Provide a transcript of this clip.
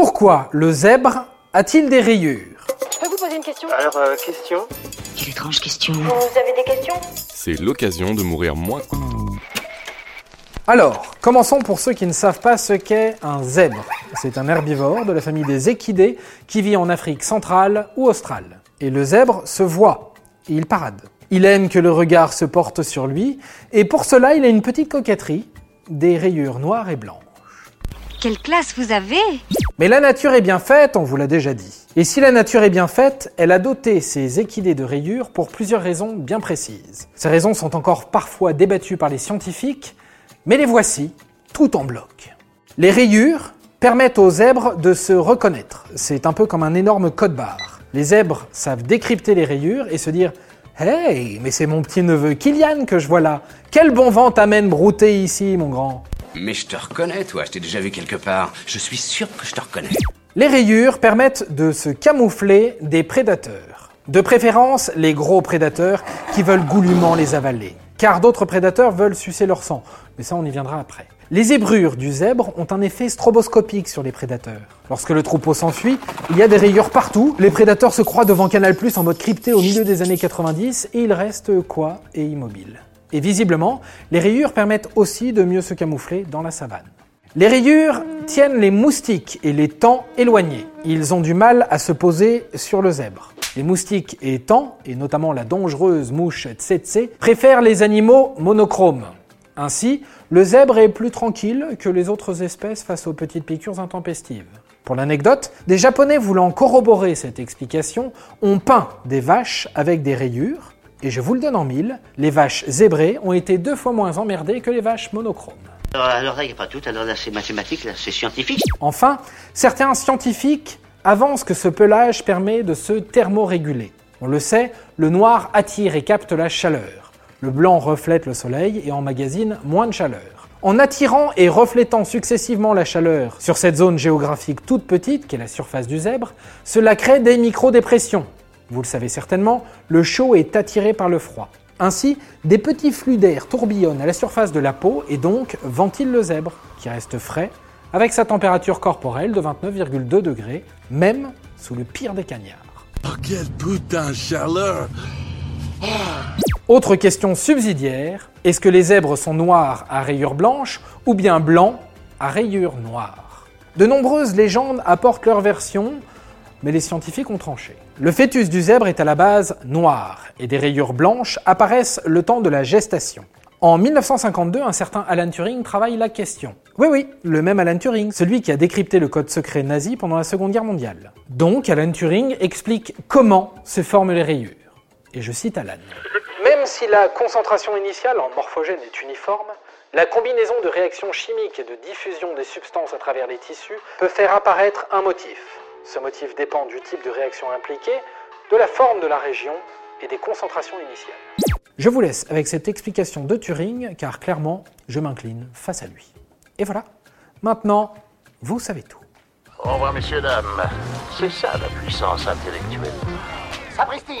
Pourquoi le zèbre a-t-il des rayures? Je peux vous poser une question? Alors, euh, question? Quelle étrange question. Vous avez des questions? C'est l'occasion de mourir moins. Alors, commençons pour ceux qui ne savent pas ce qu'est un zèbre. C'est un herbivore de la famille des équidés qui vit en Afrique centrale ou australe. Et le zèbre se voit, et il parade. Il aime que le regard se porte sur lui, et pour cela il a une petite coquetterie, des rayures noires et blanches. Quelle classe vous avez? Mais la nature est bien faite, on vous l'a déjà dit. Et si la nature est bien faite, elle a doté ses équidés de rayures pour plusieurs raisons bien précises. Ces raisons sont encore parfois débattues par les scientifiques, mais les voici, tout en bloc. Les rayures permettent aux zèbres de se reconnaître. C'est un peu comme un énorme code barre. Les zèbres savent décrypter les rayures et se dire Hey, mais c'est mon petit neveu Kylian que je vois là. Quel bon vent t'amène brouter ici, mon grand. Mais je te reconnais, toi, je t'ai déjà vu quelque part. Je suis sûr que je te reconnais. Les rayures permettent de se camoufler des prédateurs. De préférence, les gros prédateurs qui veulent goulûment les avaler. Car d'autres prédateurs veulent sucer leur sang. Mais ça, on y viendra après. Les zébrures du zèbre ont un effet stroboscopique sur les prédateurs. Lorsque le troupeau s'enfuit, il y a des rayures partout. Les prédateurs se croient devant Canal Plus en mode crypté au milieu des années 90 et ils restent quoi et immobiles. Et visiblement, les rayures permettent aussi de mieux se camoufler dans la savane. Les rayures tiennent les moustiques et les temps éloignés. Ils ont du mal à se poser sur le zèbre. Les moustiques et temps, et notamment la dangereuse mouche tsetse, préfèrent les animaux monochromes. Ainsi, le zèbre est plus tranquille que les autres espèces face aux petites piqûres intempestives. Pour l'anecdote, des Japonais voulant corroborer cette explication ont peint des vaches avec des rayures, et je vous le donne en mille, les vaches zébrées ont été deux fois moins emmerdées que les vaches monochromes. Alors, alors là, il n'y a pas tout. Alors là, c'est mathématique, là, c'est scientifique. Enfin, certains scientifiques avancent que ce pelage permet de se thermoréguler. On le sait, le noir attire et capte la chaleur. Le blanc reflète le soleil et emmagasine moins de chaleur. En attirant et reflétant successivement la chaleur sur cette zone géographique toute petite, qui est la surface du zèbre, cela crée des microdépressions. Vous le savez certainement, le chaud est attiré par le froid. Ainsi, des petits flux d'air tourbillonnent à la surface de la peau et donc ventilent le zèbre, qui reste frais, avec sa température corporelle de 29,2 degrés, même sous le pire des cagnards. Oh, quelle putain de chaleur Autre question subsidiaire, est-ce que les zèbres sont noirs à rayures blanches ou bien blancs à rayures noires? De nombreuses légendes apportent leur version, mais les scientifiques ont tranché. Le fœtus du zèbre est à la base noir et des rayures blanches apparaissent le temps de la gestation. En 1952, un certain Alan Turing travaille la question. Oui, oui, le même Alan Turing, celui qui a décrypté le code secret nazi pendant la Seconde Guerre mondiale. Donc, Alan Turing explique comment se forment les rayures. Et je cite Alan. Même si la concentration initiale en morphogène est uniforme, la combinaison de réactions chimiques et de diffusion des substances à travers les tissus peut faire apparaître un motif. Ce motif dépend du type de réaction impliquée, de la forme de la région et des concentrations initiales. Je vous laisse avec cette explication de Turing, car clairement, je m'incline face à lui. Et voilà, maintenant, vous savez tout. Au revoir, messieurs, dames. C'est ça la puissance intellectuelle. Sapristi